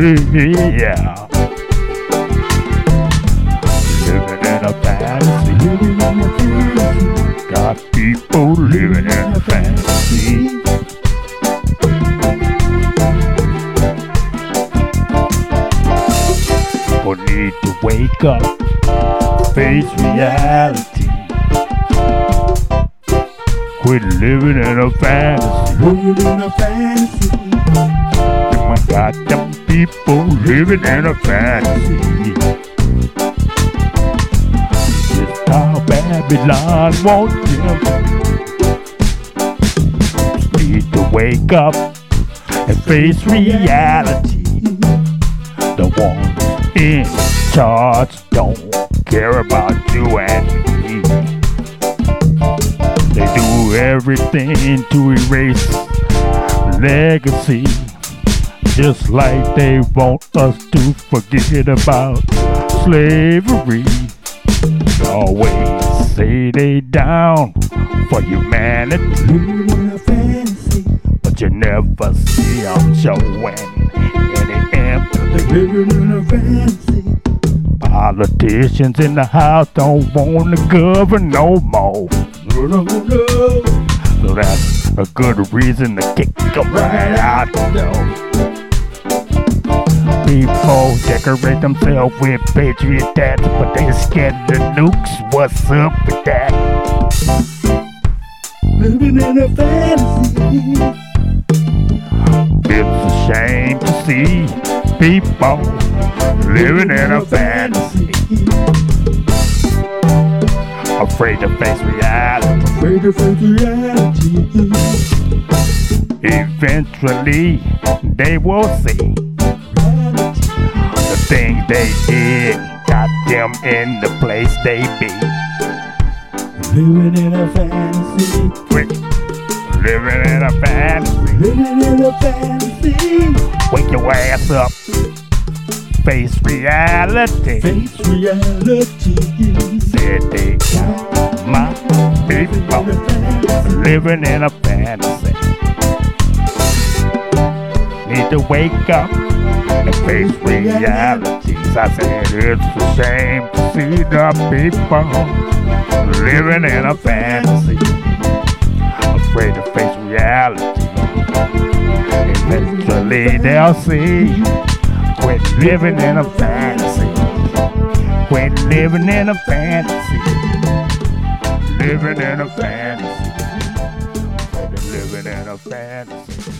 Yeah. Living in a fantasy. Living in a fantasy. Got people living in a fantasy. People need to wake up, face reality. Quit living in a fantasy. Living in a fantasy. My God, people living in a fantasy. Just how Babylon wants them. Need to wake up and face reality. The ones in charge don't care about you and me. They do everything to erase legacy. Just like they want us to forget about slavery. Always say they down for humanity, fantasy. but you never see them showing any empathy. Living in a fantasy. Politicians in the house don't want to govern no more. No, no, no. So that's a good reason to kick them right out the door. People decorate themselves with patriot tats, but they scared the nukes. What's up with that? Living in a fantasy. It's a shame to see people living in a fantasy, afraid to face reality. Afraid to face reality. Eventually, they will see they did got them in the place they be. Living in a fantasy. Quick, living in a fantasy. Living in a fantasy. Wake your ass up, face reality. Face reality. Said they got my people living in a fantasy. Need to wake up and face realities. I said it's a shame to see the people living in a fantasy. Afraid to face reality. Eventually they'll see. Quit living in a fantasy. Quit living in a fantasy. Living in a fantasy. Living in a fantasy.